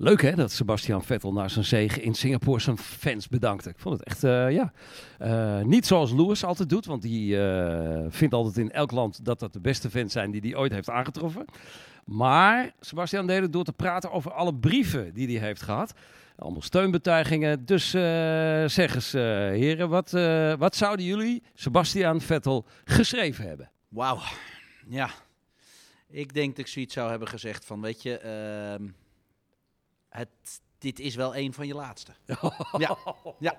Leuk hè, dat Sebastian Vettel na zijn zege in Singapore zijn fans bedankte. Ik vond het echt, eh, ja, eh, niet zoals Lewis altijd doet. Want die eh, vindt altijd in elk land dat dat de beste fans zijn die hij ooit heeft aangetroffen. Maar Sebastian deed het door te praten over alle brieven die hij heeft gehad. Allemaal steunbetuigingen. Dus zeg eens, heren, wat, wat zouden jullie Sebastian Vettel geschreven hebben? Wauw, ja. Ik denk dat ik zoiets zou hebben gezegd van, weet je... Het, dit is wel een van je laatste. ja. ja.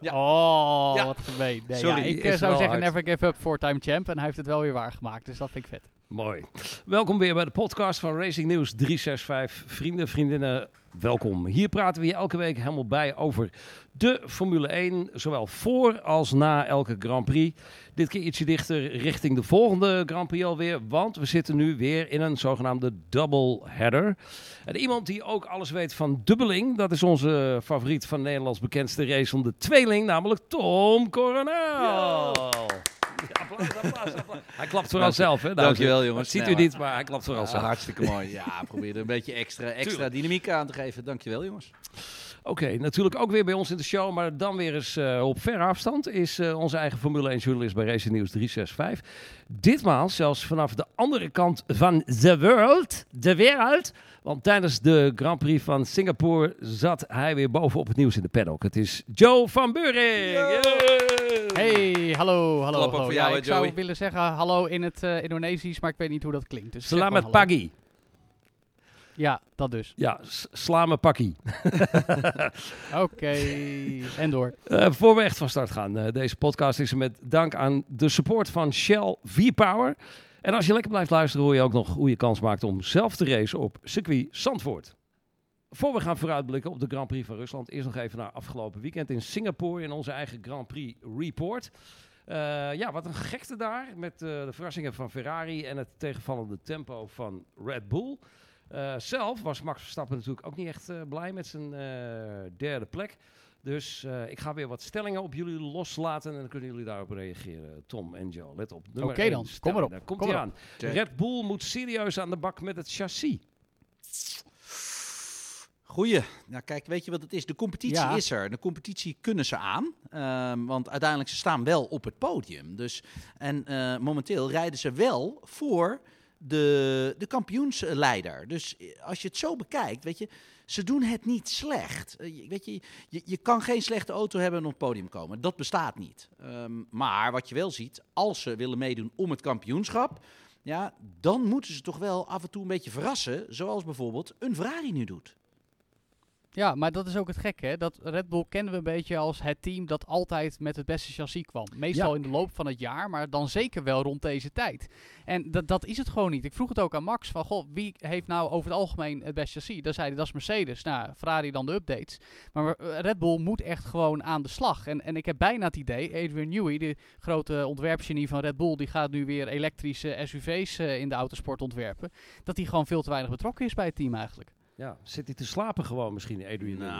Ja. Oh, ja. wat gemeen. Nee, Sorry, ik eh, zou zeggen never give up four-time champ. En hij heeft het wel weer waargemaakt. Dus dat vind ik vet. Mooi. Welkom weer bij de podcast van Racing News 365. Vrienden, vriendinnen, welkom. Hier praten we je elke week helemaal bij over de Formule 1. Zowel voor als na elke Grand Prix. Dit keer ietsje dichter richting de volgende Grand Prix alweer. Want we zitten nu weer in een zogenaamde double header. En iemand die ook alles weet van dubbeling. Dat is onze favoriet van Nederlands bekendste race om de tweeling. Namelijk Tom Coronel. applaus, applaus, applaus. Hij klapt vooral zelf, hè? Dankjewel, jongens. ziet u niet, maar hij klapt vooral zelf. Hartstikke mooi. Ja, probeer er een beetje extra, extra dynamiek aan te geven. Dankjewel, jongens. Oké, natuurlijk ook weer bij ons in de show, maar dan weer eens uh, op verre afstand is uh, onze eigen Formule 1 journalist bij Racing News 365. Ditmaal zelfs vanaf de andere kant van de world, de wereld. Want tijdens de Grand Prix van Singapore zat hij weer bovenop het nieuws in de paddock. Het is Joe van Buring. Hey, hallo, hallo. hallo. Ja, ik zou willen zeggen hallo in het uh, Indonesisch, maar ik weet niet hoe dat klinkt. Dus Selamat pagi. Ja, dat dus. Ja, sla me pakkie. Oké, en door. Uh, voor we echt van start gaan, uh, deze podcast is met dank aan de support van Shell V-Power. En als je lekker blijft luisteren, hoor je ook nog hoe je kans maakt om zelf te racen op circuit Zandvoort. Voor we gaan vooruitblikken op de Grand Prix van Rusland, eerst nog even naar afgelopen weekend in Singapore in onze eigen Grand Prix Report. Uh, ja, wat een gekte daar met de verrassingen van Ferrari en het tegenvallende tempo van Red Bull. Uh, zelf was Max Verstappen natuurlijk ook niet echt blij met zijn derde plek. Dus ik ga weer wat stellingen op jullie loslaten en dan kunnen jullie daarop reageren. Tom en Joe, let op. Oké okay dan, kom erop. Daar komt hij aan. Red Bull moet serieus aan de bak met het chassis. Goeie. Nou, kijk, weet je wat het is? De competitie is er. De competitie kunnen ze aan. Um, want uiteindelijk, ze staan wel op het podium. Dus, en momenteel rijden ze wel voor de, de kampioensleider. Dus eh, als je het zo bekijkt, weet je, ze doen het niet slecht. Uh, weet je, je, je kan geen slechte auto hebben en op het podium komen. Dat bestaat niet. Um, maar wat je wel ziet, als ze willen meedoen om het kampioenschap, ja, dan moeten ze toch wel af en toe een beetje verrassen. Zoals bijvoorbeeld een Ferrari nu doet. Ja, maar dat is ook het gekke. Hè? Dat Red Bull kennen we een beetje als het team dat altijd met het beste chassis kwam. Meestal in de loop van het jaar, maar dan zeker wel rond deze tijd. En dat, dat is het gewoon niet. Ik vroeg het ook aan Max van, goh, wie heeft nou over het algemeen het beste chassis? Dan zei hij, dat is Mercedes. Nou, Ferrari dan de updates. Maar eh, Red Bull moet echt gewoon aan de slag. En, en ik heb bijna het idee, Adrian Newey, de grote ontwerpgenie van Red Bull, die gaat nu weer elektrische SUV's eh, in de autosport ontwerpen. Dat hij gewoon veel te weinig betrokken is bij het team eigenlijk. Ja, zit hij te slapen gewoon misschien, Adrian? Nou,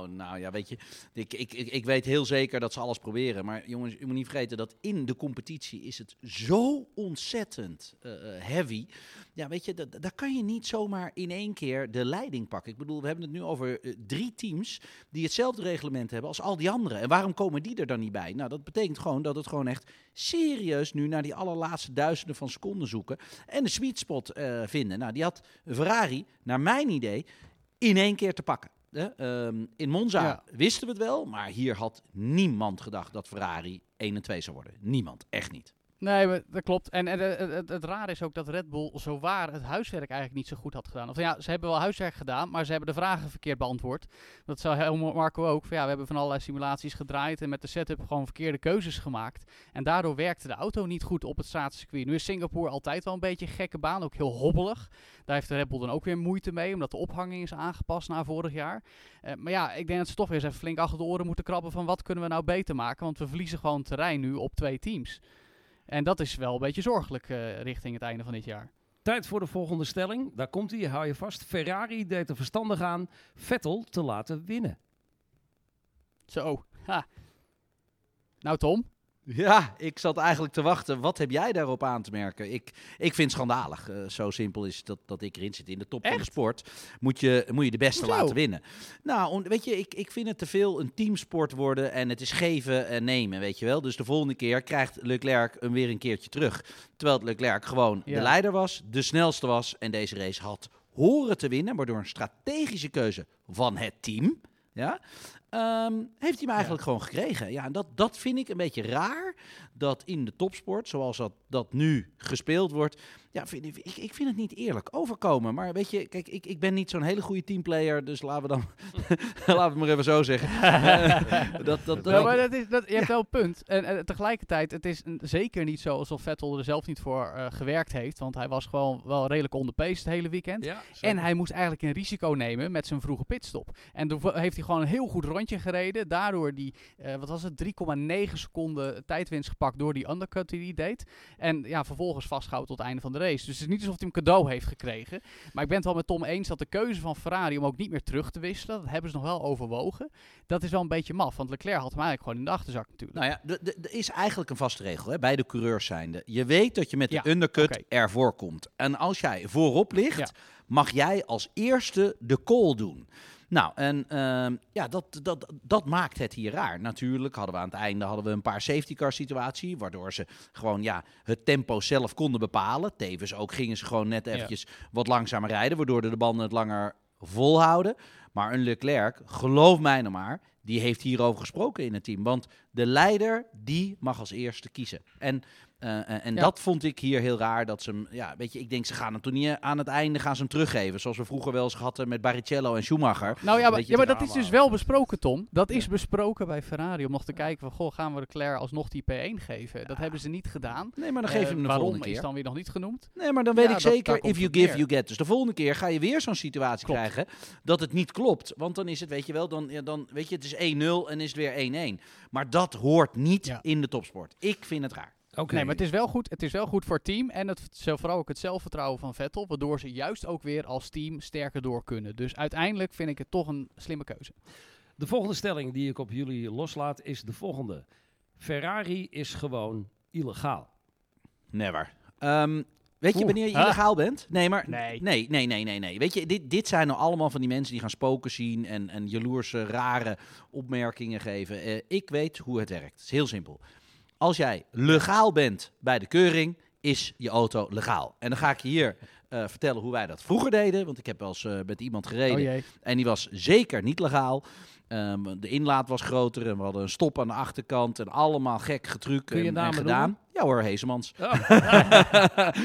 nou ja, weet je, ik, ik, ik, weet heel zeker dat ze alles proberen. Maar jongens, u moet niet vergeten dat in de competitie is het zo ontzettend uh, heavy. Ja, weet je, daar kan je niet zomaar in één keer de leiding pakken. Ik bedoel, we hebben het nu over uh, drie teams die hetzelfde reglement hebben als al die anderen. En waarom komen die er dan niet bij? Nou, dat betekent gewoon dat het gewoon echt serieus nu naar die allerlaatste duizenden van seconden zoeken. En de sweet spot vinden. Nou, die had Ferrari, naar mijn idee, in één keer te pakken. Um, in Monza wisten we het wel, maar hier had niemand gedacht dat Ferrari 1 en 2 zou worden. Niemand, echt niet. Nee, dat klopt. En, en het, het, het raar is ook dat Red Bull zo waar het huiswerk eigenlijk niet zo goed had gedaan. Of ja, ze hebben wel huiswerk gedaan, maar ze hebben de vragen verkeerd beantwoord. Dat zou Marco ook. Van, ja, we hebben van allerlei simulaties gedraaid en met de setup gewoon verkeerde keuzes gemaakt. En daardoor werkte de auto niet goed op het straatcircuit. Nu is Singapore altijd wel een beetje een gekke baan, ook heel hobbelig. Daar heeft de Red Bull dan ook weer moeite mee, omdat de ophanging is aangepast na vorig jaar. Uh, maar ja, ik denk dat ze toch weer eens even flink achter de oren moeten krabben van wat kunnen we nou beter maken. Want we verliezen gewoon terrein nu op twee teams. En dat is wel een beetje zorgelijk uh, richting het einde van dit jaar. Tijd voor de volgende stelling. Daar komt hij, hou je vast. Ferrari deed er verstandig aan Vettel te laten winnen. Zo, ha. Nou Tom, Ja, ik zat eigenlijk te wachten. Wat heb jij daarop aan te merken? Ik, ik vind het schandalig. Eh, zo simpel is dat, dat ik erin zit. In de top van de sport moet je, moet je de beste Hoezo? laten winnen. Nou, weet je, ik, ik vind het te veel een teamsport worden. En het is geven en nemen, weet je wel. Dus de volgende keer krijgt Leclerc hem weer een keertje terug. Terwijl Leclerc gewoon Ja. de leider was, de snelste was. En deze race had horen te winnen. Maar door een strategische keuze van het team... Ja, Ehm, heeft hij hem eigenlijk gewoon gekregen. Ja, en dat, dat vind ik een beetje raar. Dat in de topsport, zoals dat, dat nu gespeeld wordt. Ja, vind, ik, ik- vind het niet eerlijk overkomen. Maar weet je, kijk, ik, ik ben niet zo'n hele goede teamplayer. Dus laten we dan. laten we het maar even zo zeggen. Dat, dat, dat, Ja, maar dat is, dat, je hebt wel een punt. En, en tegelijkertijd, het is een- zeker niet zo alsof Vettel er zelf niet voor eh, gewerkt heeft. Want hij was gewoon wel redelijk onderpace het hele weekend. Ja, En hij moest eigenlijk een risico nemen met zijn vroege pitstop. En toen heeft hij gewoon een heel goed rondje gereden. Daardoor die, eh, wat was het, 3,9 seconden tijdwinst gepakt door die undercut die hij deed. En ja, vervolgens vastgehouden tot het einde van de race. Dus het is niet alsof hij een cadeau heeft gekregen. Maar ik ben het wel met Tom eens dat de keuze van Ferrari om ook niet meer terug te wisselen, dat hebben ze nog wel overwogen. Dat is wel een beetje maf, want Leclerc had hem eigenlijk gewoon in de achterzak natuurlijk. Nou ja, er is eigenlijk een vaste regel hè, bij de coureurs zijnde. Je weet dat je met de Ja, undercut ervoor komt. En als jij voorop ligt, Ja. mag jij als eerste de call doen. Nou, en ehm, ja, dat, dat, dat maakt het hier raar. Natuurlijk hadden we aan het einde hadden we een paar safety car situatie, waardoor ze gewoon ja, het tempo zelf konden bepalen. Tevens ook gingen ze gewoon net Ja. eventjes wat langzamer rijden, waardoor de banden het langer volhouden. Maar een Leclerc, geloof mij nou maar, die heeft hierover gesproken in het team. Want de leider, die mag als eerste kiezen. En, eh, eh, en Ja. dat vond ik hier heel raar. Dat ze hem, ja, weet je, ik denk ze gaan hem toen niet aan het einde gaan ze hem teruggeven. Zoals we vroeger wel eens hebben met Barrichello en Schumacher. Nou ja, maar, ja, maar dat is dus wel besproken, Tom. Dat is besproken bij Ferrari. Om nog te kijken van, goh, gaan we Leclerc alsnog die P1 geven? Dat hebben ze niet gedaan. Nee, maar dan geef je Eh, hem de waarom volgende is keer. dan weer nog niet genoemd. Nee, maar dan weet ik zeker, if you give, neer. you get. Dus de volgende keer ga je weer zo'n situatie Klopt. krijgen dat het niet klopt. Want dan is het, weet je wel, dan, dan weet je, het is 1-0 en is het weer 1-1. Maar dat hoort niet in de topsport. Ik vind het raar. Oké. Nee, maar het is wel goed. Het is wel goed voor het team. En het, zo- vooral ook het zelfvertrouwen van Vettel. Waardoor ze juist ook weer als team sterker door kunnen. Dus uiteindelijk vind ik het toch een slimme keuze. De volgende stelling die ik op jullie loslaat is de volgende. Ferrari is gewoon illegaal. Never. Ehm, weet je wanneer je huh? illegaal bent? Nee, maar Nee. nee, nee, nee, nee, nee. Weet je, dit, dit zijn nou allemaal van die mensen die gaan spoken zien en, en jaloerse, rare opmerkingen geven. Eh, ik weet hoe het werkt. Het is heel simpel. Als jij legaal bent bij de keuring, is je auto legaal. En dan ga ik je hier eh, vertellen hoe wij dat vroeger deden. Want ik heb wel eens eh, met iemand gereden. Oh. En die was zeker niet legaal. Ehm, de inlaat was groter en we hadden een stop aan de achterkant. En allemaal gek getruc en, gedaan. noemen? Ja hoor, Hezemans.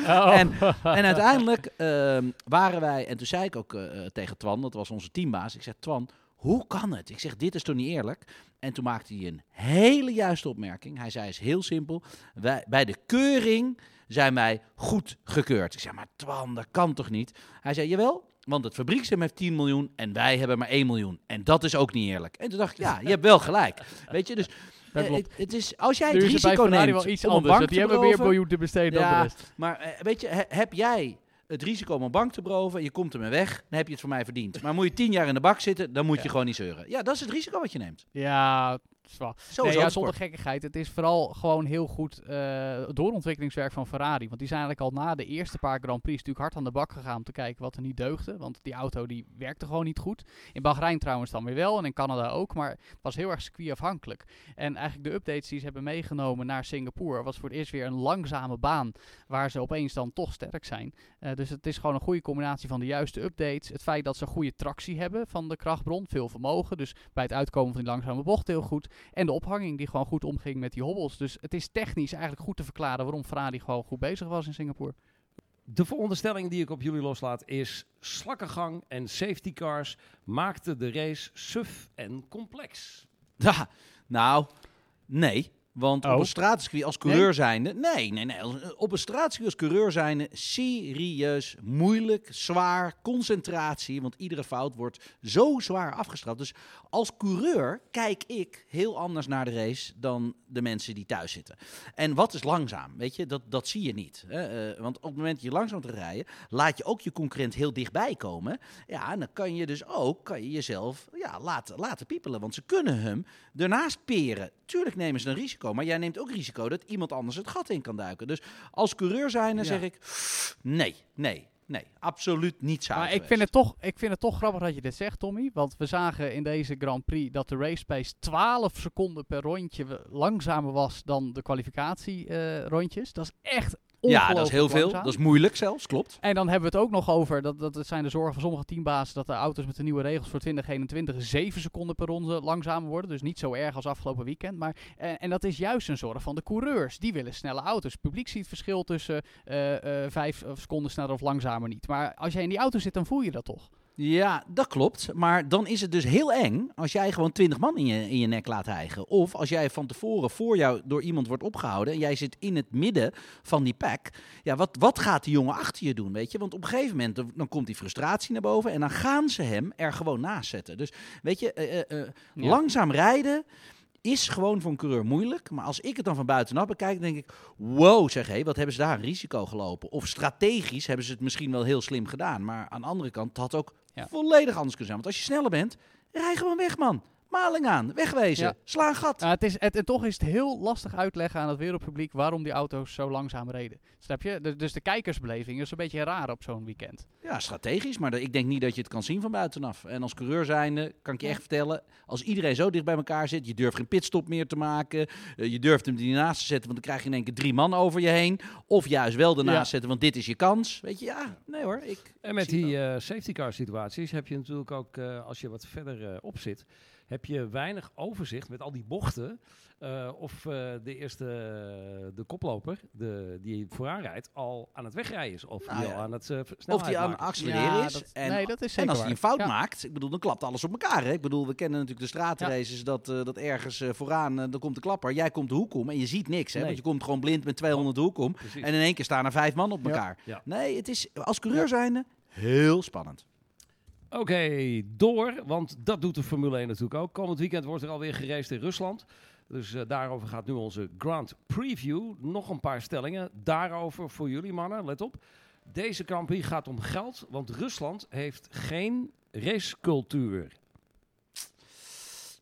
Oh. En, en uiteindelijk ehm, waren wij, en toen zei ik ook eh, tegen Twan, dat was onze teambaas. Ik zeg, Twan, hoe kan het? Ik zeg, dit is toch niet eerlijk? En toen maakte hij een hele juiste opmerking. Hij zei, is heel simpel. Wij, bij de keuring zijn wij goed gekeurd. Ik zeg, maar Twan, dat kan toch niet? Hij zei, jawel, want het fabriekstem heeft 10 miljoen en wij hebben maar 1 miljoen. En dat is ook niet eerlijk. En toen dacht ik, ja, je hebt wel gelijk. Weet je, dus eh, het, het is, als jij het is het bij risico neemt wel iets om anders. die hebben meer miljoen te besteden dan de rest. maar eh, weet je, he- heb jij het risico om een bank te beroven en je komt ermee weg, dan heb je het voor mij verdiend. Maar moet je tien jaar in de bak zitten, dan moet je Ja. gewoon niet zeuren. Ja, dat is het risico wat je neemt. Ja, zwaar. Nee, ja, zonder gekkigheid. Het is vooral gewoon heel goed eh, doorontwikkelingswerk van Ferrari. Want die zijn eigenlijk al na de eerste paar Grand Prix natuurlijk hard aan de bak gegaan om te kijken wat er niet deugde. Want die auto die werkte gewoon niet goed. In Bahrein trouwens dan weer wel en in Canada ook. Maar het was heel erg circuitafhankelijk. En eigenlijk de updates die ze hebben meegenomen naar Singapore was voor het eerst weer een langzame baan waar ze opeens dan toch sterk zijn. Eh, dus het is gewoon een goede combinatie van de juiste updates. Het feit dat ze goede tractie hebben van de krachtbron, veel vermogen. Dus bij het uitkomen van die langzame bocht heel goed. En de ophanging die gewoon goed omging met die hobbels. Dus het is technisch eigenlijk goed te verklaren waarom Ferrari gewoon goed bezig was in Singapore. De volgende stelling die ik op jullie loslaat is... slakkengang en safety cars maakten de race suf en complex. Ja, nou, nee. Want op Oh. een straatcircuit als coureur zijnde... Nee, nee, nee. Op een straatcircuit als coureur zijnde... serieus, moeilijk, zwaar, concentratie. Want iedere fout wordt zo zwaar afgestraft. Dus als coureur kijk ik heel anders naar de race... dan de mensen die thuis zitten. En wat is langzaam? Weet je, dat, dat zie je niet. Hè? Eh, want op het moment dat je langzaam te rijden... laat je ook je concurrent heel dichtbij komen. Ja, en dan kan je dus ook kan je jezelf ja, laten, laten piepelen. Want ze kunnen hem ernaast peren. Tuurlijk nemen ze een risico. Maar jij neemt ook risico dat iemand anders het gat in kan duiken. Dus als coureur zijnde Ja. zeg ik, nee, nee, nee, absoluut niet zuiver Maar ik vind, het toch, ik vind het toch grappig dat je dit zegt, Tommy. Want we zagen in deze Grand Prix dat de race pace 12 seconden per rondje langzamer was dan de kwalificatierondjes. dat is echt Ja, dat is heel veel. Dat is moeilijk zelfs, klopt. En dan hebben we het ook nog over, dat, dat het zijn de zorgen van sommige teambazen, dat de auto's met de nieuwe regels voor 2021 7 seconden per ronde langzamer worden. Dus niet zo erg als afgelopen weekend. Maar, eh, en dat is juist een zorg van de coureurs. Die willen snelle auto's. Het publiek ziet het verschil tussen eh eh 5 seconden sneller of langzamer niet. Maar als jij in die auto zit, dan voel je dat toch? Ja, dat klopt. Maar dan is het dus heel eng als jij gewoon twintig man in je, in je nek laat hijgen. Of als jij van tevoren voor jou door iemand wordt opgehouden en jij zit in het midden van die pack. Ja, wat, wat gaat die jongen achter je doen, weet je? Want op een gegeven moment dan, komt die frustratie naar boven en dan gaan ze hem er gewoon naast zetten. Dus weet je, eh, eh, eh, Ja. langzaam rijden is gewoon voor een coureur moeilijk. Maar als ik het dan van buitenaf bekijk, denk ik... Wow, zeg hé, wat hebben ze daar een risico gelopen? Of strategisch hebben ze het misschien wel heel slim gedaan. Maar aan de andere kant, het had ook. Volledig anders kunnen zijn. Want als je sneller bent, rij gewoon weg, man. Maling aan, wegwezen, Ja. sla een gat. Nou, het is, het, en toch is het heel lastig uitleggen aan het wereldpubliek waarom die auto's zo langzaam reden. Snap je? Dus, dus de kijkersbeleving is een beetje raar op zo'n weekend. Ja, strategisch, maar ik denk niet dat je het kan zien van buitenaf. En als coureur zijnde kan ik je Ja. echt vertellen, als iedereen zo dicht bij elkaar zit, je durft geen pitstop meer te maken, eh, je durft hem er niet naast te zetten, want dan krijg je in één keer drie man over je heen. Of juist wel ernaast Ja. zetten, want dit is je kans. Weet je, ja, nee hoor. Ik, En met die eh, safety car situaties heb je natuurlijk ook, eh, als je wat verder op zit, heb je weinig overzicht met al die bochten. eh, of eh, de eerste, eh, de koploper, de, die vooraan rijdt, al aan het wegrijden is. Of Nou die ja. al aan het uh, of die aan het accelereren is. dat- en, nee, dat is en zeker als hij een fout Ja. maakt, ik bedoel, dan klapt alles op elkaar. Hè? Ik bedoel, we kennen natuurlijk de straatraces, dat, eh, dat ergens eh, vooraan, eh, dan komt de klapper. Jij komt de hoek om en je ziet niks. Hè? Nee. Want je komt gewoon blind met 200 de hoek om. Precies. En in één keer staan er vijf man op elkaar. Ja. Nee, het is als coureur zijnde heel spannend. Oké, door, want dat doet de Formule 1 natuurlijk ook. Komend weekend wordt er alweer geraced in Rusland. Dus eh, daarover gaat nu onze Grand Preview. Nog een paar stellingen daarover voor jullie mannen, let op. Deze Prix gaat om geld, want Rusland heeft geen racecultuur.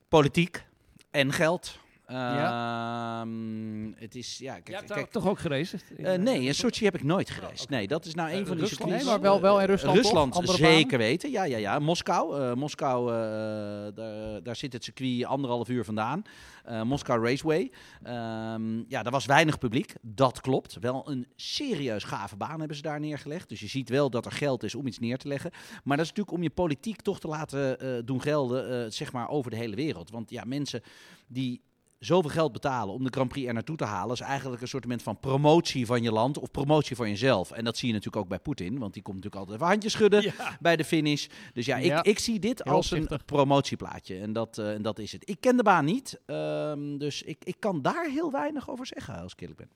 Politiek en geld. Ja. Ehm, het is, ja, kijk, toch ook geraced? eh, nee, in Sochi heb ik nooit gereisd. Nee, dat is nou een Eh, van die Rusland? circuits. Nee, maar wel, wel in Rusland. Rusland toch? Andere banen? zeker weten. Ja, ja, ja. Moskou. eh, Moskou, eh, daar, daar zit het circuit anderhalf uur vandaan. Eh, Moskou Raceway. Ehm, ja, daar was weinig publiek. Dat klopt. Wel een serieus gave baan hebben ze daar neergelegd. Dus je ziet wel dat er geld is om iets neer te leggen. Maar dat is natuurlijk om je politiek toch te laten eh, doen gelden, eh, zeg maar, over de hele wereld. Want ja, mensen die zoveel geld betalen om de Grand Prix er naartoe te halen, is eigenlijk een soort van promotie van je land of promotie van jezelf. En dat zie je natuurlijk ook bij Poetin, want die komt natuurlijk altijd even handjes schudden Ja. bij de finish. Dus ja, ik, Ja. ik zie dit Heel als een promotieplaatje. En dat, eh, en dat is het. Ik ken de baan niet, ehm, dus ik, ik kan daar heel weinig over zeggen, als ik eerlijk ben.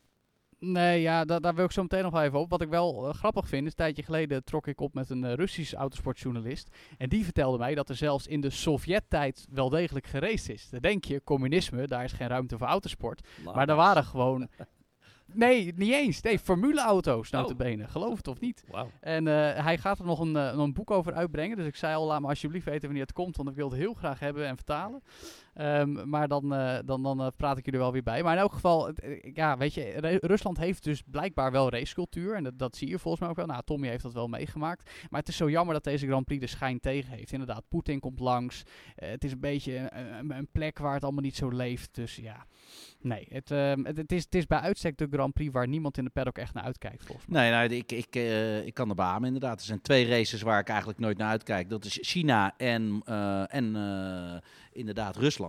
Nee, ja, da- daar wil ik zo meteen nog wel even op. Wat ik wel eh, grappig vind, is een tijdje geleden trok ik op met een eh, Russisch autosportjournalist. En die vertelde mij dat er zelfs in de Sovjet-tijd wel degelijk geraced is. Dan denk je, communisme, daar is geen ruimte voor autosport. Maar er waren gewoon... Nee, niet eens. Nee, formuleauto's, Oh. notabene. Geloof het of niet. En eh, hij gaat er nog een, een boek over uitbrengen. Dus ik zei al, laat me alsjeblieft weten wanneer het komt. Want ik wil het heel graag hebben en vertalen. Ehm, maar dan, eh, dan, dan eh, praat ik jullie wel weer bij. Maar in elk geval, eh, ja, weet je, Ru- Rusland heeft dus blijkbaar wel racecultuur. En dat, dat zie je volgens mij ook wel. Nou, Tommy heeft dat wel meegemaakt. Maar het is zo jammer dat deze Grand Prix de schijn tegen heeft. Inderdaad, Poetin komt langs. Het is een beetje een, een- plek waar het allemaal niet zo leeft. Dus ja, nee. Het, ehm, het, het is, het is bij uitstek de Grand Prix waar niemand in de paddock echt naar uitkijkt, volgens mij. Nee, nou, ik, ik, ik kan de beamen inderdaad. Er zijn twee races waar ik eigenlijk nooit naar uitkijk. Dat is China en, en inderdaad Rusland.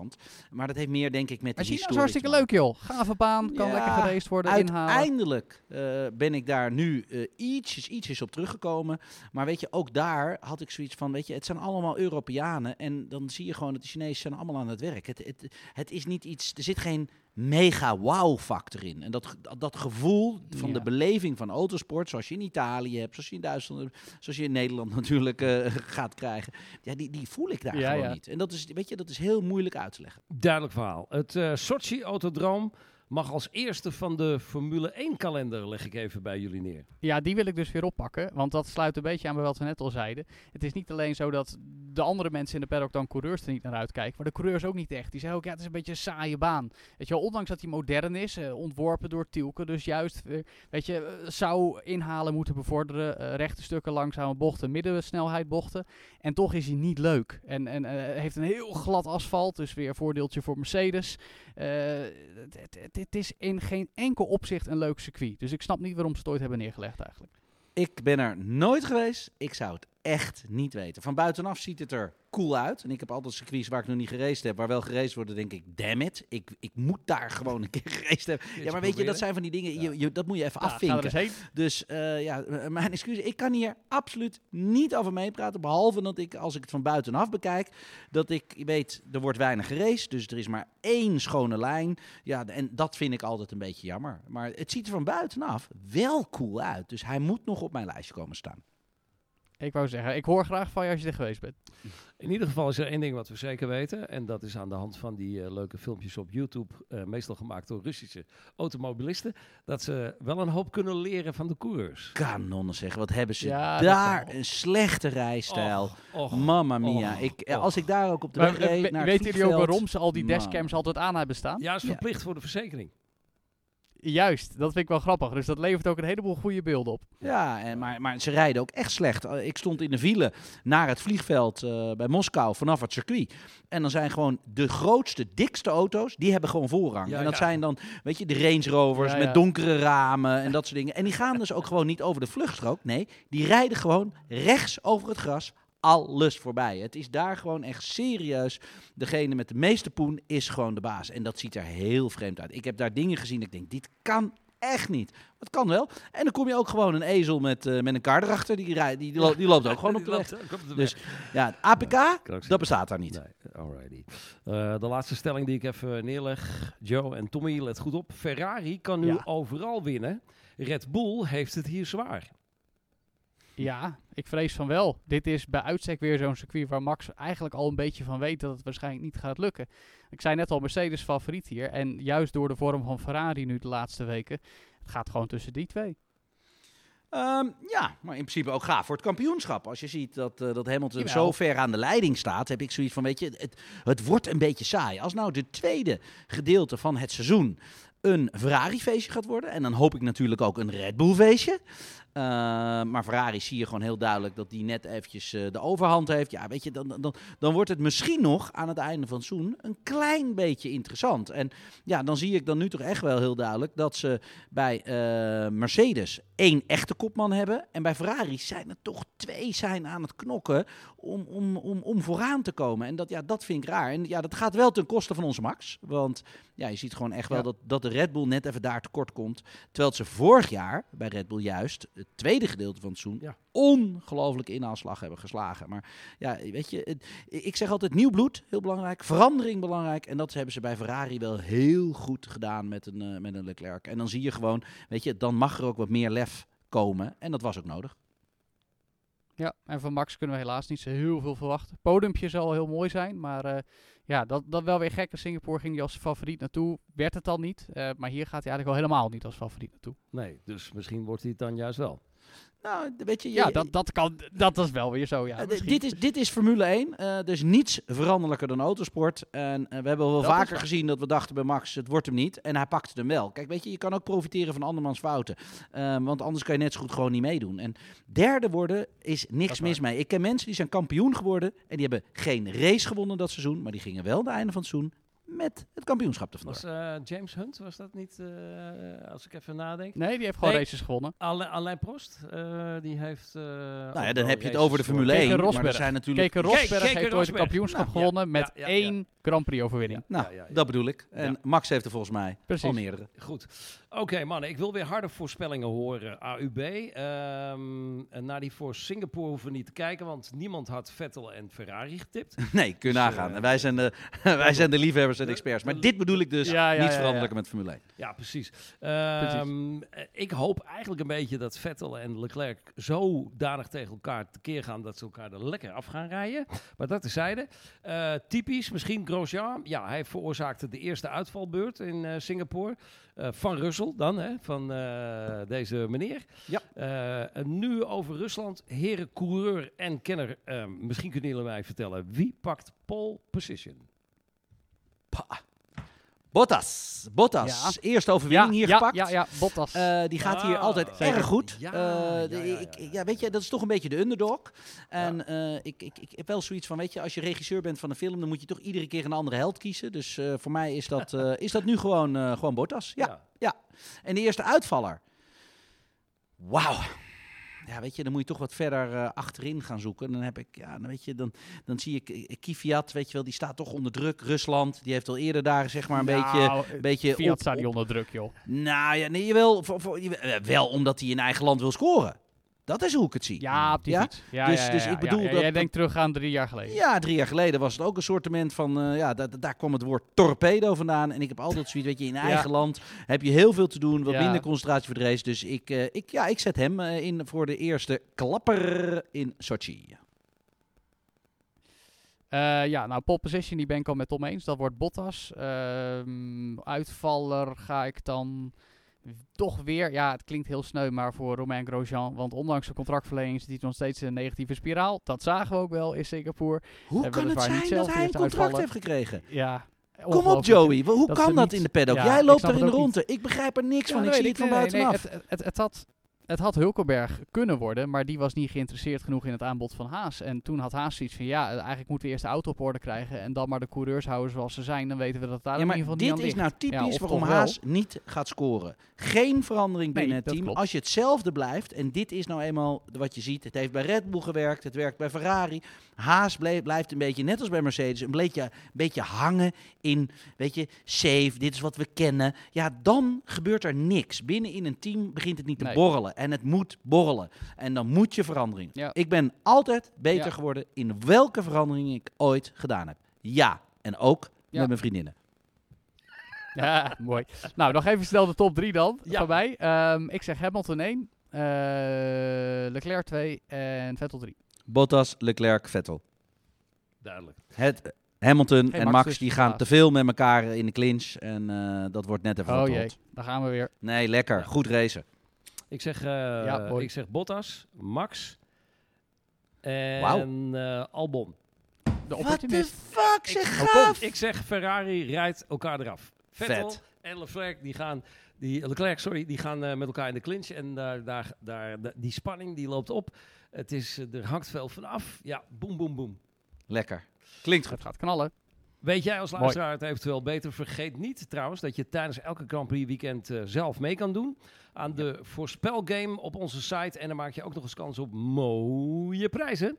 Maar dat heeft meer denk ik met de Maar China is historie hartstikke te maken. leuk, joh. Gave baan, kan Ja, lekker geraced worden. Uiteindelijk eh, ben ik daar nu eh, ietsjes, ietsjes op teruggekomen. Maar weet je, ook daar had ik zoiets van, weet je, het zijn allemaal Europeanen. En dan zie je gewoon dat de Chinezen zijn allemaal aan het werk. Het, het, het is niet iets, er zit geen mega wow factor in. En dat, dat gevoel van Ja. de beleving van autosport, zoals je in Italië hebt, zoals je in Duitsland hebt, zoals je in Nederland natuurlijk eh, gaat krijgen. Ja, die, die voel ik daar Ja, gewoon ja. niet. En dat is, weet je, dat is heel moeilijk uit te leggen. Duidelijk verhaal. Het eh Sochi Autodroom mag als eerste van de Formule 1 kalender, leg ik even bij jullie neer. Ja, die wil ik dus weer oppakken. Want dat sluit een beetje aan bij wat we net al zeiden. Het is niet alleen zo dat de andere mensen in de paddock dan coureurs er niet naar uitkijken. Maar de coureurs ook niet echt. Die zeggen ook, ja, het is een beetje een saaie baan. Weet je ondanks dat hij modern is, eh, ontworpen door Tielke. Dus juist, eh, weet je, eh, zou inhalen moeten bevorderen. rechte stukken, langzame bochten, middensnelheid bochten. En toch is hij niet leuk. En, en heeft een heel glad asfalt. Dus weer een voordeeltje voor Mercedes. Het- het- het- is in geen enkel opzicht een leuk circuit. Dus ik snap niet waarom ze het ooit hebben neergelegd eigenlijk. Ik ben er nooit geweest. Ik zou het echt niet weten. Van buitenaf ziet het er cool uit. En ik heb altijd circuits waar ik nog niet geraced heb, waar wel geraced wordt, dan denk ik, damn it, ik, ik moet daar gewoon een keer geraced hebben. Ja, maar weet je, dat zijn van die dingen, je, je, dat moet je even Ja, er afvinken. Dus eh, ja, mijn excuses. Ik kan hier absoluut niet over meepraten. Behalve dat ik, als ik het van buitenaf bekijk, dat ik weet, er wordt weinig geraced. Dus er is maar één schone lijn. Ja, en dat vind ik altijd een beetje jammer. Maar het ziet er van buitenaf wel cool uit. Dus hij moet nog op mijn lijstje komen staan. Ik wou zeggen, ik hoor graag van je als je er geweest bent. In ieder geval is er één ding wat we zeker weten. En dat is aan de hand van die eh, leuke filmpjes op YouTube. eh, meestal gemaakt door Russische automobilisten. Dat ze wel een hoop kunnen leren van de coureurs. Kanonnen zeggen, wat hebben ze Ja, daar een slechte rijstijl. Och, och. Mamma mia. och, ik, och. als ik daar ook op de Maar, weg eh, reed naar weten jullie ook waarom ze al die dashcams altijd aan hebben staan? Ja, is Ja. verplicht voor de verzekering. Juist, dat vind ik wel grappig. Dus dat levert ook een heleboel goede beelden op. Ja, en, maar, maar ze rijden ook echt slecht. Eh, Ik stond in de file naar het vliegveld eh, bij Moskou vanaf het circuit. En dan zijn gewoon de grootste, dikste auto's, die hebben gewoon voorrang. Ja, en dat ja. zijn dan, weet je, de Range Rovers Ja, ja. met donkere ramen en dat soort dingen. En die gaan dus ook gewoon niet over de vluchtstrook. Nee, die rijden gewoon rechts over het gras alles voorbij. Het is daar gewoon echt serieus. Degene met de meeste poen is gewoon de baas. En dat ziet er heel vreemd uit. Ik heb daar dingen gezien. Ik denk, dit kan echt niet. Maar het kan wel. En dan kom je ook gewoon een ezel met, eh, met een kar erachter. Die, rijdt, die, die, lo- die loopt ook gewoon op de weg. loopt Dus ja, het APK, dat bestaat daar niet. Nee, alrighty. Eh, de laatste stelling die ik even neerleg. Joe en Tommy, let goed op. Ferrari kan nu Ja. overal winnen. Red Bull heeft het hier zwaar. Ja, ik vrees van wel. Dit is bij uitstek weer zo'n circuit waar Max eigenlijk al een beetje van weet dat het waarschijnlijk niet gaat lukken. Ik zei net al, Mercedes favoriet hier. En juist door de vorm van Ferrari nu de laatste weken, het gaat gewoon tussen die twee. Ehm, ja, maar in principe ook gaaf voor het kampioenschap. Als je ziet dat, eh dat Hamilton Jawel. zo ver aan de leiding staat, heb ik zoiets van, weet je, het, het wordt een beetje saai. Als nou de tweede gedeelte van het seizoen een Ferrari-feestje gaat worden, en dan hoop ik natuurlijk ook een Red Bull-feestje. Eh, maar Ferrari zie je gewoon heel duidelijk dat die net eventjes eh, de overhand heeft. Ja, weet je, dan, dan, dan wordt het misschien nog aan het einde van seizoen een klein beetje interessant. En ja, dan zie ik dan nu toch echt wel heel duidelijk dat ze bij eh, Mercedes één echte kopman hebben. En bij Ferrari zijn er toch twee zijn aan het knokken om, om, om, om vooraan te komen. En dat, ja, dat vind ik raar. En ja, dat gaat wel ten koste van onze Max. Want ja, je ziet gewoon echt wel Ja. dat, dat de Red Bull net even daar tekort komt. Terwijl ze vorig jaar bij Red Bull juist het tweede gedeelte van het seizoen Ja. ongelooflijk inhaalslag hebben geslagen. Maar ja, weet je, het- ik zeg altijd nieuw bloed, heel belangrijk. Verandering belangrijk. En dat hebben ze bij Ferrari wel heel goed gedaan met een, eh, met een Leclerc. En dan zie je gewoon, weet je, dan mag er ook wat meer lef komen. En dat was ook nodig. Ja, en van Max kunnen we helaas niet zo heel veel verwachten. Podiumpje zal heel mooi zijn, maar eh, ja, dat, dat wel weer gek. In Singapore ging hij als favoriet naartoe, werd het dan niet. Eh, maar hier gaat hij eigenlijk al helemaal niet als favoriet naartoe. Nee, dus misschien wordt hij het dan juist wel. Nou, weet je, je- Ja, dat, dat, kan, dat is wel weer zo, ja. Eh, dit, is, dit is Formule 1. eh dus niets veranderlijker dan autosport. En eh, we hebben wel Dat vaker gezien dat we dachten bij Max, het wordt hem niet. En hij pakte hem wel. Kijk, weet je, je kan ook profiteren van andermans fouten. Ehm, want anders kan je net zo goed gewoon niet meedoen. En derde worden is niks is mis mee. Ik ken mensen die zijn kampioen geworden. En die hebben geen race gewonnen dat seizoen. Maar die gingen wel het einde van het seizoen met het kampioenschap te vandoor. Was eh, James Hunt, was dat niet, eh, als ik even nadenk? Nee, die heeft gewoon Nee. races gewonnen. Alain, Alain Prost, eh, die heeft... eh, Nou ja, dan heb je het over de Formule Keke 1. Maar er Rosberg. zijn natuurlijk... Keke Rosberg Keke heeft ooit een kampioenschap Nou, ja, gewonnen met ja, ja, ja. één Grand Prix overwinning. Nou, Ja, ja, ja. dat bedoel ik. En Ja. Max heeft er volgens mij Precies. al meerdere. Goed. Oké, mannen. Ik wil weer harde voorspellingen horen. AUB. Ehm, en naar die voor Singapore hoeven we niet te kijken, want niemand had Vettel en Ferrari getipt. Nee, kun je Dus, nagaan. eh, wij, zijn de, wij zijn de liefhebbers en de- experts. Maar dit bedoel ik dus Ja, ja, niet ja, ja. veranderlijker met Formule 1. Ja, precies. Ehm, eh, Ik hoop eigenlijk een beetje dat Vettel en Leclerc zodanig tegen elkaar tekeer gaan dat ze elkaar er lekker af gaan rijden. Maar dat terzijde. Eh typisch, misschien Grosjean, ja, hij veroorzaakte de eerste uitvalbeurt in eh, Singapore. Eh, van Russell dan, hè, van eh, deze meneer. Ja. En nu over Rusland. Heren coureur en kenner, misschien kunnen jullie mij vertellen. Wie pakt pole position? Bottas. Bottas. Eerste overwinning hier ja, gepakt. Ja, ja, Bottas. Eh, die gaat hier Ah, altijd erg goed. Ja, ja, de- ja, ik- ja. ja, weet je, dat is toch een beetje de underdog. En eh, ik, ik, ik heb wel zoiets van, weet je, als je regisseur bent van een film, dan moet je toch iedere keer een andere held kiezen. Dus voor mij is dat, is dat nu gewoon, gewoon Bottas. Ja. En de eerste uitvaller. Wauw. Ja, weet je, dan moet je toch wat verder eh, achterin gaan zoeken. Dan heb ik, ja, dan weet je, dan, dan zie ik eh, Kvyat, weet je wel, die staat toch onder druk. Rusland, die heeft al eerder daar, zeg maar, een beetje, Nou, een beetje Fiat op- staat niet onder druk, joh. nou ja, nee, wel, voor, voor, eh, wel omdat hij in eigen land wil scoren. Dat is hoe ik het zie. Ja, op die Ja? fiets. Ja, Dus- ja, dus ik bedoel ja, dat- Jij denkt terug aan drie jaar geleden. Ja, drie jaar geleden was het ook een sortiment van, eh, ja, da- da- daar kwam het woord torpedo vandaan. En ik heb altijd zoiets, weet je, in eigen land heb je heel veel te doen, wat minder concentratie voor de race. Dus ik, eh, ik, ja, ik zet hem eh, in voor de eerste klapper in Sochi. Ja, nou, pole position, die ben ik al met Tom eens. Dat wordt Bottas. Ehm, uitvaller ga ik dan toch weer... Ja, het klinkt heel sneu, maar voor Romain Grosjean. Want ondanks de contractverlenging zit hij nog steeds in een negatieve spiraal. Dat zagen we ook wel in Singapore. Hoe kan het zijn dat hij een contract uitvallen. heeft gekregen? Ja, Kom op. Joey, hoe dat kan dat in de paddock? Ja, Jij loopt er in de niet. Ik begrijp er niks Ja, van, ik zie het van buitenaf. het, het, het had, het had Hulkenberg kunnen worden, maar die was niet geïnteresseerd genoeg in het aanbod van Haas. En toen had Haas zoiets van, ja, eigenlijk moeten we eerst de auto op orde krijgen en dan maar de coureurs houden zoals ze zijn. Dan weten we dat het daar Ja, in ieder geval dit niet is aan nou ligt. Ja, typisch of waarom toch wel. Haas niet gaat scoren. Geen verandering Nee, binnen het team. klopt. Als je hetzelfde blijft, en dit is nou eenmaal wat je ziet. Het heeft bij Red Bull gewerkt, het werkt bij Ferrari. Haas blijft een beetje, net als bij Mercedes, een beetje, een beetje hangen in, weet je, safe, dit is wat we kennen. Ja, dan gebeurt er niks. Binnen in een team begint het niet te Nee. borrelen. En het moet borrelen. En dan moet je verandering. Ja. Ik ben altijd beter Ja. geworden in welke verandering ik ooit gedaan heb. Ja, en ook Ja. met mijn vriendinnen. Ja, mooi. Nou, nog even snel de top 3 dan, Ja. van mij. Ehm, ik zeg Hamilton 1, eh, Leclerc 2 en Vettel 3. Bottas, Leclerc, Vettel. Duidelijk. Het, Hamilton Geen en Max Max, dus, die gaan te veel met elkaar in de clinch. En eh, dat wordt net even Oh jee, daar gaan we weer. Nee, lekker. Ja. Goed racen. Ik zeg, eh, Ja, ik zeg Bottas, Max en eh, Albon. De the opportunist. fuck, zeg Ocon. gaaf. Ik zeg Ferrari rijdt elkaar eraf. Vettel Vet. en Leclerc die gaan, die, Leclerc, sorry, die gaan eh, met elkaar in de clinch. En daar, daar, daar, da- die spanning die loopt op. Het is, er hangt veel vanaf. Ja, boem, boem, boem. Lekker. Klinkt goed. Het gaat knallen. Weet jij als Mooi. luisteraar het eventueel beter? Vergeet niet trouwens dat je tijdens elke Grand Prix weekend eh, zelf mee kan doen aan de voorspelgame op onze site. En dan maak je ook nog eens kans op mooie prijzen.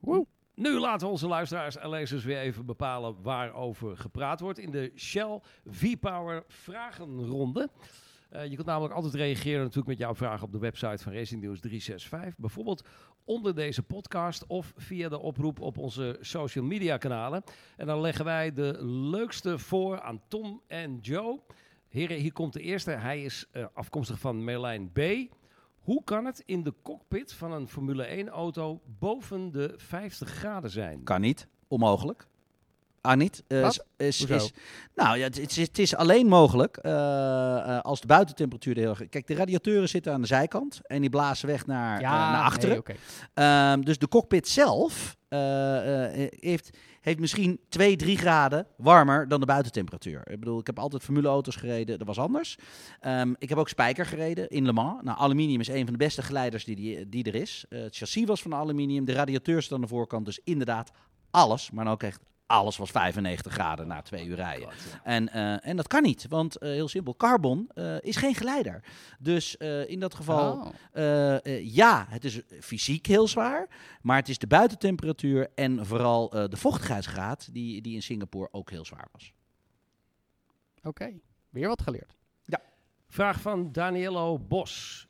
Woe. Nu laten we onze luisteraars en lezers weer even bepalen waarover gepraat wordt in de Shell V-Power vragenronde. Eh, je kunt namelijk altijd reageren natuurlijk met jouw vragen op de website van Racing News 365. Bijvoorbeeld onder deze podcast of via de oproep op onze social media kanalen. En dan leggen wij de leukste voor aan Tom en Joe. Heren, hier komt de eerste. Hij is eh, afkomstig van Merlijn B. Hoe kan het in de cockpit van een Formule 1 auto boven de 50 graden zijn? Kan niet. Onmogelijk. Ah, niet? Eh, Wat? is, nou ja, het, het is, alleen mogelijk eh, eh, als de buitentemperatuur er heel erg... Kijk, de radiatoren zitten aan de zijkant en die blazen weg naar, naar achteren. nee. Ehm, dus de cockpit zelf heeft, heeft misschien 2, 3 graden warmer dan de buitentemperatuur. Ik bedoel, ik heb altijd formuleauto's gereden, dat was anders. Ehm, ik heb ook spijker gereden in Le Mans. Nou, aluminium is een van de beste geleiders die, die, die er is. Het chassis was van aluminium, de radiateur zit aan de voorkant. Dus inderdaad, alles, maar dan ook echt alles was 95 graden na twee uur rijden. En, eh, en dat kan niet, want eh, heel simpel, carbon eh, is geen geleider. Dus eh, in dat geval... Oh. Eh, eh, ja, het is fysiek heel zwaar, maar het is de buitentemperatuur en vooral eh, de vochtigheidsgraad die, die in Singapore ook heel zwaar was. Oké, weer wat geleerd. Vraag van Daniello Bos.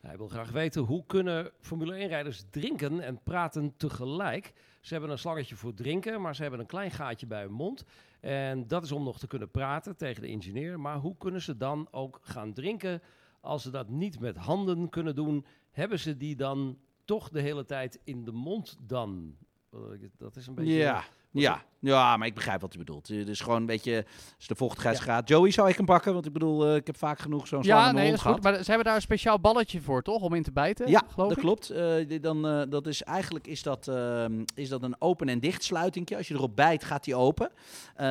Hij wil graag weten hoe kunnen Formule 1-rijders drinken en praten tegelijk. Ze hebben een slangetje voor drinken, maar ze hebben een klein gaatje bij hun mond. En dat is om nog te kunnen praten tegen de ingenieur. Maar hoe kunnen ze dan ook gaan drinken als ze dat niet met handen kunnen doen? Hebben ze die dan toch de hele tijd in de mond dan? Eh, Dat is een beetje Ja, Ja, ja, maar ik begrijp wat u bedoelt. Dus gewoon een beetje, als de vochtigheidsgraad. Joey zou ik hem pakken, want ik bedoel, eh, ik heb vaak genoeg zo'n Ja, nee, dat goed. gehad. Maar ze hebben daar een speciaal balletje voor, toch? Om in te bijten, Ja, geloof dat ik? klopt. Eh, dan, eh, dat is, eigenlijk is dat, ehm, is dat een open- en dichtsluitingje. Als je erop bijt, gaat die open.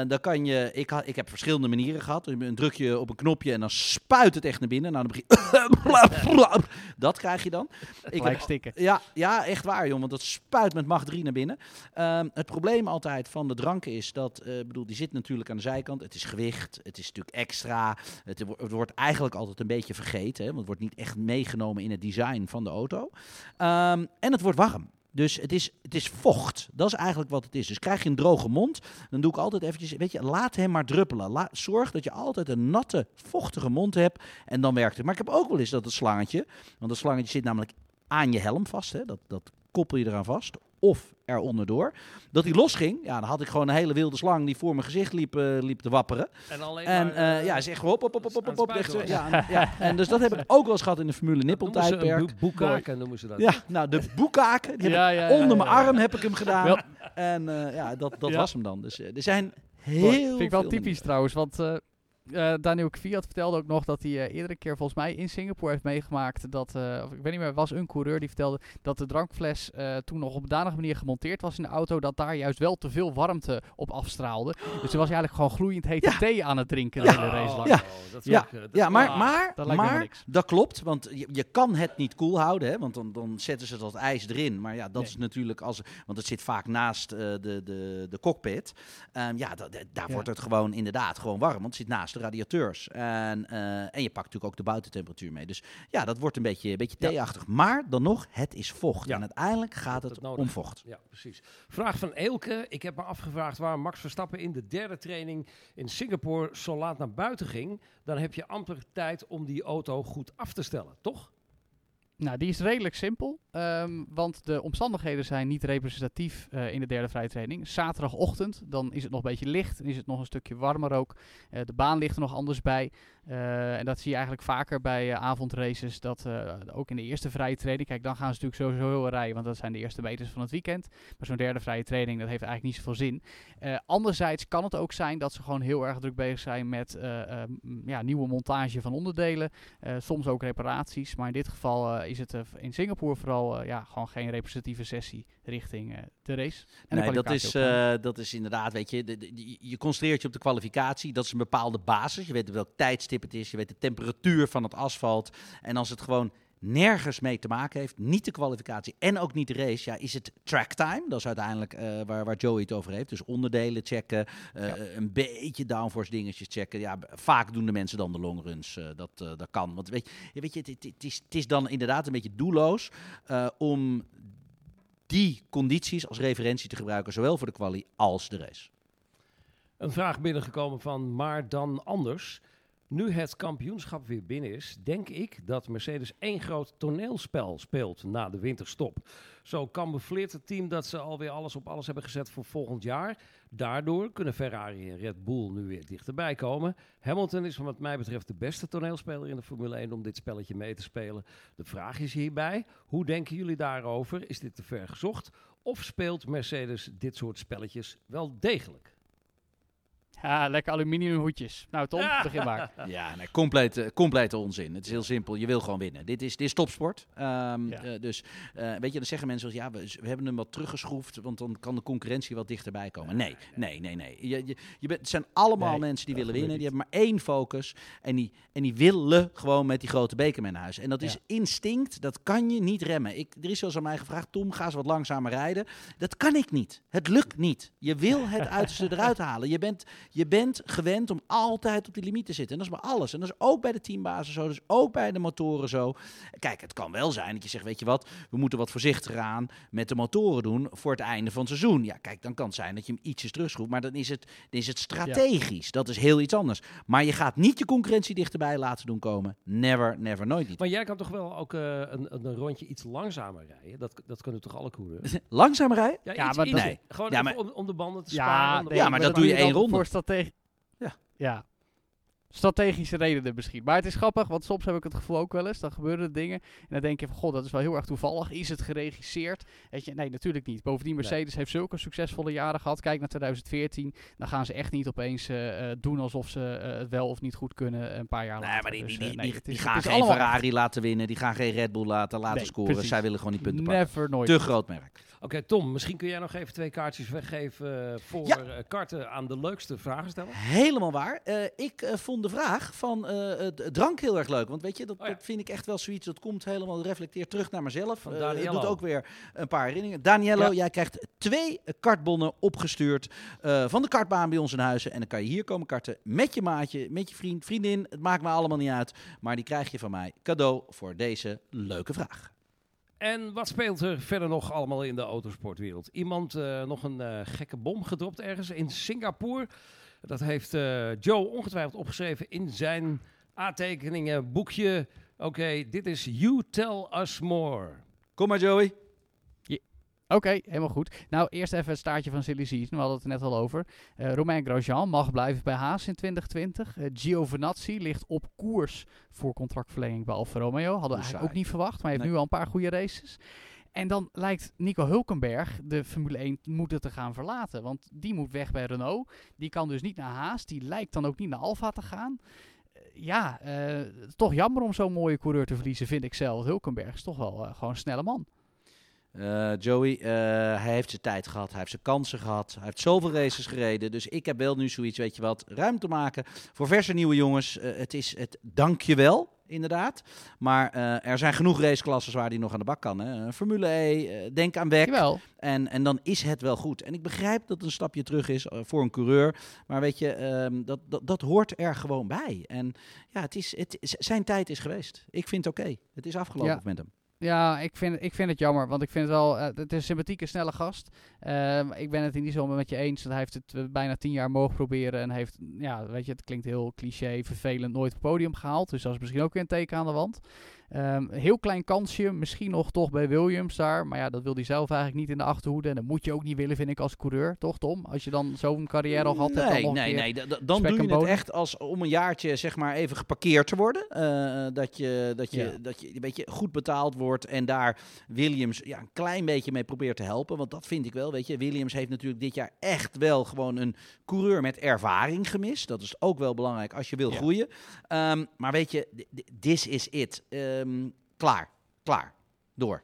Dan kan je, ik, ha, ik heb verschillende manieren gehad. Dan druk je op een knopje en dan spuit het echt naar binnen. Nou, dan begin Dat krijg je dan. Ik heb, stikken. ja, ja, echt waar, joh. Want dat spuit met macht 3 naar binnen. Ehm, het probleem altijd van de dranken is dat, ik bedoel, die zit natuurlijk aan de zijkant. Het is gewicht, het is natuurlijk extra. Het, wo- het wordt eigenlijk altijd een beetje vergeten, hè, want het wordt niet echt meegenomen in het design van de auto. Ehm, en het wordt warm. Dus het is, het is vocht. Dat is eigenlijk wat het is. Dus krijg je een droge mond, dan doe ik altijd eventjes, weet je, laat hem maar druppelen. Zorg dat je altijd een natte, vochtige mond hebt en dan werkt het. Maar ik heb ook wel eens dat het slangetje, want dat slangetje zit namelijk aan je helm vast, hè, dat, dat koppel je eraan vast, of er onderdoor. Dat die losging, ja, dan had ik gewoon een hele wilde slang die voor mijn gezicht liep, eh, liep te wapperen. En alleen En maar, eh, eh, ja, is echt hop, hop, hop, hop, hop, aan hop, het echt zo, spuiten ja, en- ja, en dus dat heb ik ook wel eens gehad in de Formule nippeltijdperk. boe- boekaken noemen ze dat. Ja, nou, de boekaken, die heb Ja, ik onder mijn ja, ja. arm heb ik hem gedaan. En eh, ja, dat, dat Ja. was hem dan. Dus er zijn heel. Vind ik wel typisch trouwens, want eh eh, Daniel Kvyat vertelde ook nog dat hij eh, eerdere keer volgens mij in Singapore heeft meegemaakt dat, eh, of ik weet niet meer, was een coureur die vertelde dat de drankfles eh, toen nog op een danige manier gemonteerd was in de auto, dat daar juist wel te veel warmte op afstraalde. Dus toen was hij eigenlijk gewoon gloeiend hete Ja. thee aan het drinken de hele race lang. Ja. Oh, dat is Ja. ook, eh, dat Ja, maar, maar, dat lijkt me maar niks. dat klopt, want je, je kan het niet koel houden, hè, want dan, dan zetten ze dat ijs erin. Maar ja, dat Nee. is natuurlijk als, want het zit vaak naast eh, de, de, de cockpit. Ehm, ja, da- da- daar Ja. wordt het gewoon inderdaad gewoon warm, want het zit naast de radiateurs. En, eh, en je pakt natuurlijk ook de buitentemperatuur mee. Dus ja, dat wordt een beetje, een beetje Ja. theeachtig. Maar dan nog, het is vocht. En uiteindelijk gaat het om vocht. Ja, precies. Vraag van Eelke. Ik heb me afgevraagd waar Max Verstappen in de derde training in Singapore zo laat naar buiten ging. Dan heb je amper tijd om die auto goed af te stellen, toch? Nou, die is redelijk simpel, ehm, want de omstandigheden zijn niet representatief eh, in de derde vrije training. Zaterdagochtend, dan is het nog een beetje licht en is het nog een stukje warmer ook. Eh, de baan ligt er nog anders bij. Eh, en dat zie je eigenlijk vaker bij eh, avondraces, dat eh, ook in de eerste vrije training, kijk dan gaan ze natuurlijk sowieso heel rijden, want dat zijn de eerste meters van het weekend. Maar zo'n derde vrije training, dat heeft eigenlijk niet zoveel zin. Anderzijds kan het ook zijn dat ze gewoon heel erg druk bezig zijn met ja, nieuwe montage van onderdelen. Soms ook reparaties, maar in dit geval is het in Singapore vooral ja, gewoon geen representatieve sessie richting de race. En de Nee, dat is, dat is inderdaad, weet je, de- de- je- je concentreert je op de kwalificatie. Dat is een bepaalde basis. Je weet welk tijdstip het is, je weet de temperatuur van het asfalt. En als het gewoon nergens mee te maken heeft, niet de kwalificatie en ook niet de race, ja, is het track time. Dat is uiteindelijk eh, waar, waar Joey het over heeft. Dus onderdelen checken, eh, een beetje downforce dingetjes checken. Ja, vaak doen de mensen dan de longruns. eh dat, dat kan. Want weet je, weet je het, is, het is dan inderdaad een beetje doelloos om die condities als referentie te gebruiken, zowel voor de quali als de race. Een vraag binnengekomen van maar dan anders. Nu het kampioenschap weer binnen is, denk ik dat Mercedes één groot toneelspel speelt na de winterstop. Zo camoufleert het team dat ze alweer alles op alles hebben gezet voor volgend jaar. Daardoor kunnen Ferrari en Red Bull nu weer dichterbij komen. Hamilton is wat mij betreft de beste toneelspeler in de Formule 1 om dit spelletje mee te spelen. De vraag is hierbij, hoe denken jullie daarover? Is dit te ver gezocht? Of speelt Mercedes dit soort spelletjes wel degelijk? Ja, lekker aluminium hoedjes. Nou Tom, begin maar. Ja, nee, complete, complete onzin. Het is heel simpel. Je wil gewoon winnen. Dit is, dit is topsport. Ehm, Ja. eh, dus eh, weet je, dan zeggen mensen ja, we, we hebben hem wat teruggeschroefd, want dan kan de concurrentie wat dichterbij komen. Nee, nee, nee, nee. Je, je, je bent, het zijn allemaal Nee, mensen die willen winnen. Die hebben maar één focus en die, en die willen gewoon met die grote beker mee naar huis. En dat is Ja. instinct, dat kan je niet remmen. Ik, er is eens aan mij gevraagd, Tom, ga eens wat langzamer rijden. Dat kan ik niet. Het lukt niet. Je wil het uiterste eruit halen. Je bent, je bent gewend om altijd op die limiet te zitten. En dat is maar alles. En dat is ook bij de teambazen zo. Dus ook bij de motoren zo. Kijk, het kan wel zijn dat je zegt, weet je wat, we moeten wat voorzichtiger aan met de motoren doen voor het einde van het seizoen. Ja, kijk, dan kan het zijn dat je hem ietsjes terugschroeft. Maar dan is het, dan is het strategisch. Dat is heel iets anders. Maar je gaat niet je concurrentie dichterbij laten doen komen. Never, never, nooit niet. Maar jij kan toch wel ook eh, een, een, rondje iets langzamer rijden? Dat, dat kunnen toch alle coureurs? Langzamer rijden? Ja, Ja, iets- maar iets- dat- Gewoon Ja, maar- om, om de banden te Ja, sparen. om de nee, Ja, maar dat doe je één ronde. Voor strate- Ja. Ja. Strategische redenen misschien. Maar het is grappig, want soms heb ik het gevoel ook wel eens. Dan gebeuren er dingen. En dan denk je van, god, dat is wel heel erg toevallig. Is het geregisseerd? Weet je, nee, natuurlijk niet. Bovendien, Mercedes heeft zulke succesvolle jaren gehad. Kijk naar 2014. Dan gaan ze echt niet opeens eh, eh, doen alsof ze eh, het wel of niet goed kunnen een paar jaar Nee, later. maar die, Dus, die, die, nee, die, gaan geen allemaal Ferrari laten winnen. Die gaan geen Red Bull laten, laten Nee, scoren. precies. Zij willen gewoon die punten pakken. Never, nooit. Te groot merk. Oké, Tom, misschien kun jij nog even twee kaartjes weggeven voor Ja. karten aan de leukste vragensteller. Helemaal waar. Eh, ik eh, vond de vraag van eh, het drank heel erg leuk. Want weet je, dat, Oh ja. dat vind ik echt wel zoiets. Dat komt helemaal, reflecteert terug naar mezelf. Van Eh, doet ook weer een paar herinneringen. Daniello, Ja. jij krijgt twee kartbonnen opgestuurd eh, van de kartbaan bij ons in huizen. En dan kan je hier komen karten met je maatje, met je vriend, vriendin. Het maakt me allemaal niet uit. Maar die krijg je van mij cadeau voor deze leuke vraag. En wat speelt er verder nog allemaal in de autosportwereld? Iemand nog een gekke bom gedropt ergens in Singapore. Dat heeft eh, Joe ongetwijfeld opgeschreven in zijn aantekeningen boekje. Oké, dit is You Tell Us More. Kom maar, Joey. Oké, helemaal goed. Nou, eerst even het staartje van Silly Season. We hadden het er net al over. Eh Romain Grosjean mag blijven bij Haas in 2020. Eh Giovinazzi ligt op koers voor contractverlenging bij Alfa Romeo. Hadden we eigenlijk ook niet verwacht, maar hij heeft Nee. nu al een paar goede races. En dan lijkt Nico Hulkenberg de Formule 1 moeten te gaan verlaten. Want die moet weg bij Renault. Die kan dus niet naar Haas. Die lijkt dan ook niet naar Alfa te gaan. Eh, ja, eh, toch jammer om zo'n mooie coureur te verliezen, vind ik zelf. Hulkenberg is toch wel eh, gewoon een snelle man. Joey, hij heeft zijn tijd gehad, hij heeft zijn kansen gehad, hij heeft zoveel races gereden. Dus ik heb wel nu zoiets, weet je wat, ruimte maken voor verse nieuwe jongens. Het is het dankjewel, inderdaad. Maar eh, er zijn genoeg raceklasses waar hij nog aan de bak kan. Hè. Formule E, eh, denk aan. Jawel. En, en dan is het wel goed. En ik begrijp dat het een stapje terug is eh, voor een coureur. Maar weet je, ehm, dat, dat, dat hoort er gewoon bij. En ja, het is, het, zijn tijd is geweest. Ik vind het oké. Het is afgelopen Ja. met hem. Ja, ik vind, ik vind het jammer, want ik vind het wel, eh, het is een sympathieke, snelle gast. Ehm, ik ben het in die zin met je eens, dat hij heeft het eh, bijna tien jaar mogen proberen en heeft, ja, weet je, het klinkt heel cliché, vervelend, nooit het podium gehaald. Dus dat is misschien ook weer een teken aan de wand. Ehm, heel klein kansje, misschien nog toch bij Williams daar, maar ja, dat wil hij zelf eigenlijk niet in de achterhoede. En dat moet je ook niet willen, vind ik, als coureur, toch Tom? Als je dan zo'n carrière al gehad hebt, dan Nee, nee, nee. Dan doe je het echt als om een jaartje zeg maar even geparkeerd te worden. Eh, dat, je, dat, je, Ja. dat je een beetje goed betaald wordt en daar Williams ja, een klein beetje mee probeert te helpen. Want dat vind ik wel, weet je. Williams heeft natuurlijk dit jaar echt wel gewoon een coureur met ervaring gemist. Dat is ook wel belangrijk als je wil Ja. groeien. Ehm, maar weet je, this is it. Ehm, klaar, klaar, door.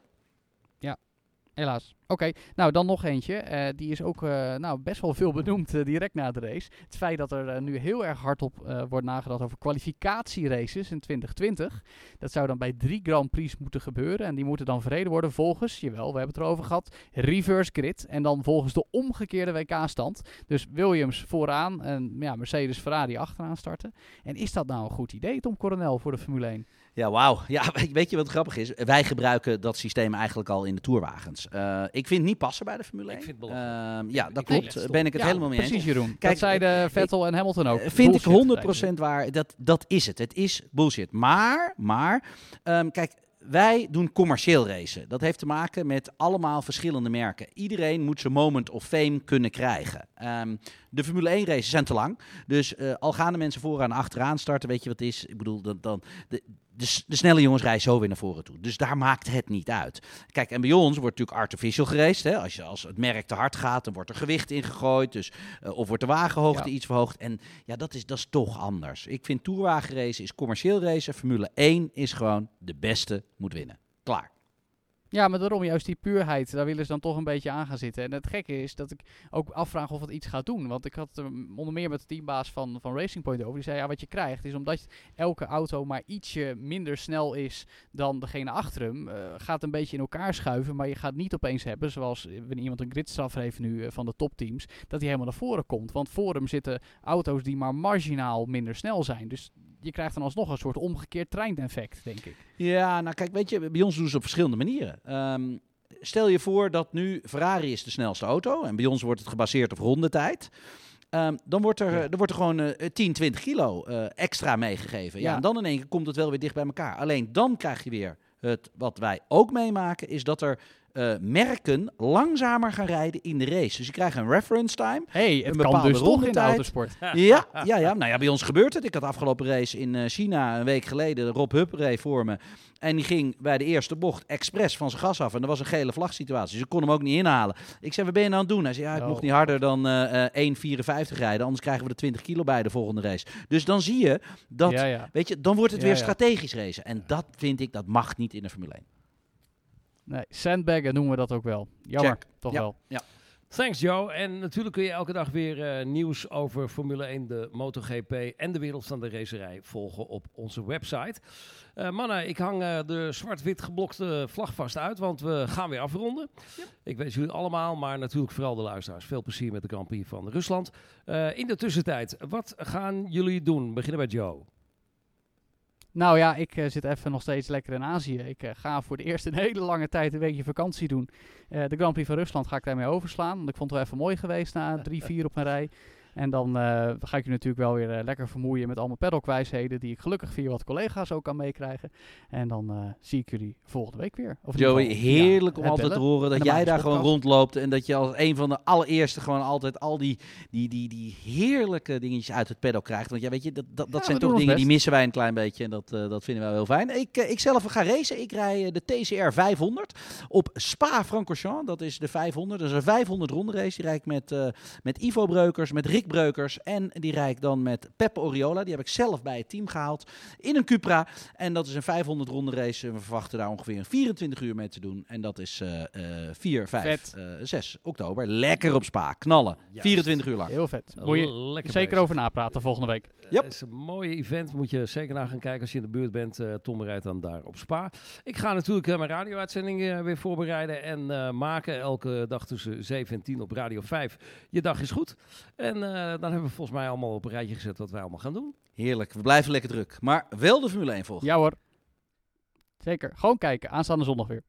Helaas. Oké, nou dan nog eentje. Eh, die is ook eh, nou, best wel veel benoemd eh, direct na de race. Het feit dat er nu heel erg hard op wordt nagedacht over kwalificatieraces in 2020. Dat zou dan bij drie Grand Prix moeten gebeuren. En die moeten dan verreden worden volgens, jawel, we hebben het erover gehad, reverse grid. En dan volgens de omgekeerde WK-stand. Dus Williams vooraan en ja, Mercedes, Ferrari achteraan starten. En is dat nou een goed idee, Tom Coronel, voor de Formule 1? Ja, wauw. Ja, weet- je wat grappig is? Wij gebruiken dat systeem eigenlijk al in de tourwagens. Eh, ik vind het niet passen bij de Formule 1. Ik vind het belachelijk. Ehm, ja, dat Ik- klopt. nee, ben ik het Ja, helemaal mee eens. Precies, Jeroen. Kijk, dat zeiden Vettel en Hamilton ook. Eh, Vind ik Bullshit, 100% waar. Dat, dat is het. Het is bullshit. Maar, maar ehm, kijk, wij doen commercieel racen. Dat heeft te maken met allemaal verschillende merken. Iedereen moet zijn moment of fame kunnen krijgen. Ehm, de Formule 1 races zijn te lang. Dus eh, al gaan de mensen vooraan en achteraan starten, weet je wat het is? Ik bedoel, dan, dan, de, de, snelle jongens rijden zo weer naar voren toe. Dus daar maakt het niet uit. Kijk, en bij ons wordt natuurlijk artificial geraced. Hè? Als, je, als het merk te hard gaat, dan wordt er gewicht ingegooid. Dus, eh, of wordt de wagenhoogte Ja. iets verhoogd. En ja, dat is, dat is toch anders. Ik vind tourwagenracen is commercieel racen. Formule 1 is gewoon de beste moet winnen. Klaar. Ja, maar daarom juist die puurheid, daar willen ze dan toch een beetje aan gaan zitten. En het gekke is dat ik ook afvraag of het iets gaat doen. Want ik had het er onder meer met de teambaas van, van Racing Point over. Die zei, ja, wat je krijgt is omdat elke auto maar ietsje minder snel is dan degene achter hem. eh, gaat een beetje in elkaar schuiven, maar je gaat niet opeens hebben, zoals wanneer iemand een gridstraf heeft nu eh, van de topteams, dat hij helemaal naar voren komt. Want voor hem zitten auto's die maar marginaal minder snel zijn. Dus je krijgt dan alsnog een soort omgekeerd treineffect, denk ik. Ja, nou kijk, weet je, bij ons doen ze op verschillende manieren. Ehm, stel je voor dat nu Ferrari is de snelste auto en bij ons wordt het gebaseerd op rondetijd. Ehm, dan wordt er, Ja. er wordt er gewoon eh 10, 20 kilo eh, extra meegegeven. Ja. Ja. en dan in één keer komt het wel weer dicht bij elkaar. Alleen dan krijg je weer het wat wij ook meemaken, is dat er eh, merken langzamer gaan rijden in de race. Dus je krijgt een reference time. hey, het een kan bepaalde dus toch in de autosport. Ja, ja, ja. Nou ja, bij ons gebeurt het. Ik had de afgelopen race in eh, China een week geleden. Rob Hupp reed voor me. En die ging bij de eerste bocht expres van zijn gas af. En er was een gele vlagsituatie. Dus ik kon hem ook niet inhalen. Ik zei, wat ben je nou aan het doen? Hij zei, ja, ik Oh. mocht niet harder dan eh eh 1,54 rijden. Anders krijgen we de 20 kilo bij de volgende race. Dus dan zie je dat, Ja, ja. weet je, dan wordt het Ja, weer strategisch racen. En dat vind ik, dat mag niet in de Formule 1. Nee, sandbaggen noemen we dat ook wel. Jammer, Check. toch Ja. wel. Thanks Joe. En natuurlijk kun je elke dag weer eh, nieuws over Formule 1, de MotoGP en de wereld van de racerij volgen op onze website. Eh, mannen, ik hang eh, de zwart-wit geblokte vlag vast uit, want we gaan weer afronden. Ik wens jullie allemaal, maar natuurlijk vooral de luisteraars, veel plezier met de Grand Prix van Rusland. Eh, in de tussentijd, wat gaan jullie doen? Beginnen bij Joe. Nou ja, ik eh, zit even nog steeds lekker in Azië. Ik eh, ga voor de eerste een hele lange tijd een weekje vakantie doen. Eh, de Grand Prix van Rusland ga ik daarmee overslaan. Want ik vond het wel even mooi geweest na drie, vier op een rij. En dan eh, ga ik je natuurlijk wel weer eh, lekker vermoeien met allemaal paddockwijsheden. Die ik gelukkig via wat collega's ook kan meekrijgen. En dan eh, zie ik jullie volgende week weer. Of Joey, geval heerlijk om altijd te horen dat jij daar gewoon rondloopt. En dat je als een van de allereerste gewoon altijd al die, die, die, die heerlijke dingetjes uit het paddock krijgt. Want ja, weet je, dat, dat, dat Ja, zijn toch dingen die missen wij een klein beetje. En dat, dat vinden wij wel heel fijn. Ik, ik zelf ga racen. Ik rij de TCR 500 op Spa-Francorchamps. Dat is de 500. Dat is een 500 ronde race. Die rijd ik met, eh, met Ivo Breukers, met Rick Breukers. En die rijd ik dan met Peppe Oriola. Die heb ik zelf bij het team gehaald in een Cupra. En dat is een 500 ronde race. We verwachten daar ongeveer 24 uur mee te doen. En dat is eh, eh, 4, 5, Vet. eh, 6 oktober. Lekker op Spa. Knallen. Juist. 24 uur lang. Heel vet. Moet je Lekker zeker bezig. over napraten volgende week. Yep. Het is een mooie event. Moet je zeker naar gaan kijken als je in de buurt bent. Eh Tom rijdt dan daar op Spa. Ik ga natuurlijk eh, mijn radio-uitzending eh, weer voorbereiden en eh, maken. Elke dag tussen 7 en 10 op Radio 5. Je dag is goed. En dan hebben we volgens mij allemaal op een rijtje gezet wat wij allemaal gaan doen. Heerlijk. We blijven lekker druk. Maar wel de Formule 1 volgen. Ja hoor. Zeker. Gewoon kijken. Aanstaande zondag weer.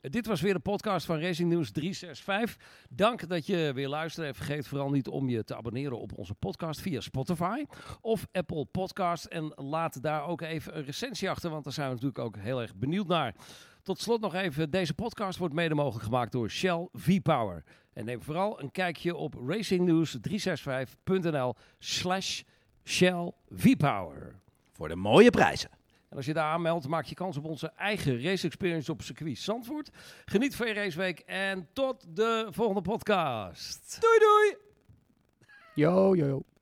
Eh, Dit was weer de podcast van Racing News 365. Dank dat je weer luisterde. En vergeet vooral niet om je te abonneren op onze podcast via Spotify of Apple Podcast. En laat daar ook even een recensie achter, want daar zijn we natuurlijk ook heel erg benieuwd naar. Tot slot nog even, deze podcast wordt mede mogelijk gemaakt door Shell V-Power. En neem vooral een kijkje op racingnews365.nl slash Shell V-Power. Voor de mooie prijzen. En als je daar aanmeldt, maak je kans op onze eigen race experience op circuit Zandvoort. Geniet van je raceweek en tot de volgende podcast. Doei doei! Yo, yo, yo.